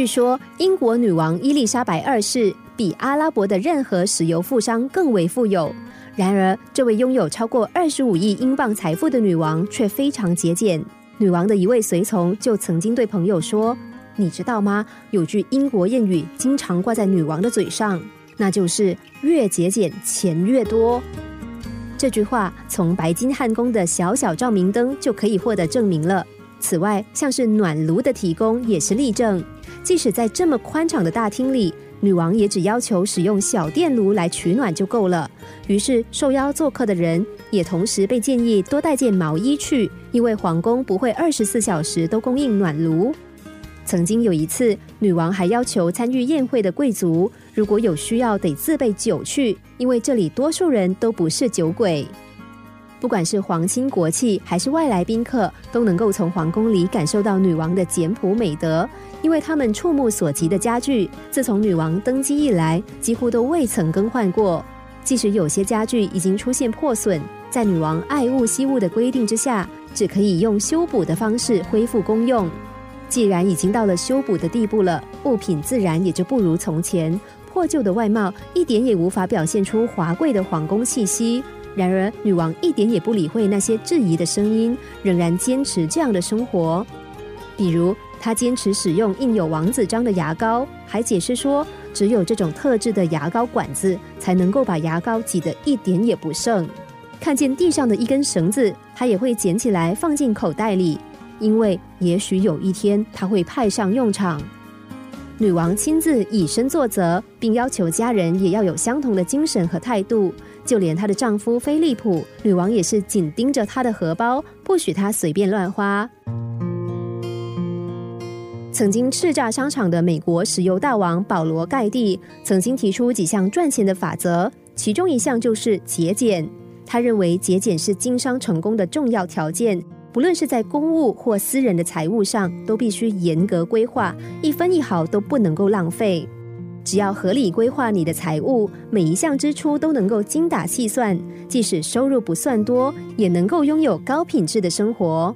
据说，英国女王伊丽莎白二世比阿拉伯的任何石油富商更为富有。然而，这位拥有超过二十五亿英镑财富的女王却非常节俭。女王的一位随从就曾经对朋友说：“你知道吗？有句英国谚语经常挂在女王的嘴上，那就是越节俭钱越多。”这句话从白金汉宫的小小照明灯就可以获得证明了。此外，像是暖炉的提供也是例证。即使在这么宽敞的大厅里。女王也只要求使用小电炉来取暖就够了。于是受邀做客的人也同时被建议多带件毛衣去，因为皇宫不会二十四小时都供应暖炉。曾经有一次，女王还要求参与宴会的贵族，如果有需要得自备酒去，因为这里多数人都不是酒鬼。不管是皇亲国戚还是外来宾客，都能够从皇宫里感受到女王的简朴美德。因为他们触目所及的家具，自从女王登基以来，几乎都未曾更换过。即使有些家具已经出现破损，在女王爱物惜物的规定之下，只可以用修补的方式恢复公用。既然已经到了修补的地步了，物品自然也就不如从前。破旧的外貌一点也无法表现出华贵的皇宫气息。然而，女王一点也不理会那些质疑的声音，仍然坚持这样的生活。比如，她坚持使用印有王子章的牙膏，还解释说，只有这种特制的牙膏管子才能够把牙膏挤得一点也不剩。看见地上的一根绳子，她也会捡起来放进口袋里，因为也许有一天她会派上用场。女王亲自以身作则，并要求家人也要有相同的精神和态度。就连她的丈夫菲利普，女王也是紧盯着她的荷包，不许他随便乱花。曾经叱咤商场的美国石油大王保罗盖蒂，曾经提出几项赚钱的法则，其中一项就是节俭。他认为节俭是经商成功的重要条件，不论是在公务或私人的财务上，都必须严格规划，一分一毫都不能够浪费。只要合理规划你的财务，每一项支出都能够精打细算，即使收入不算多，也能够拥有高品质的生活。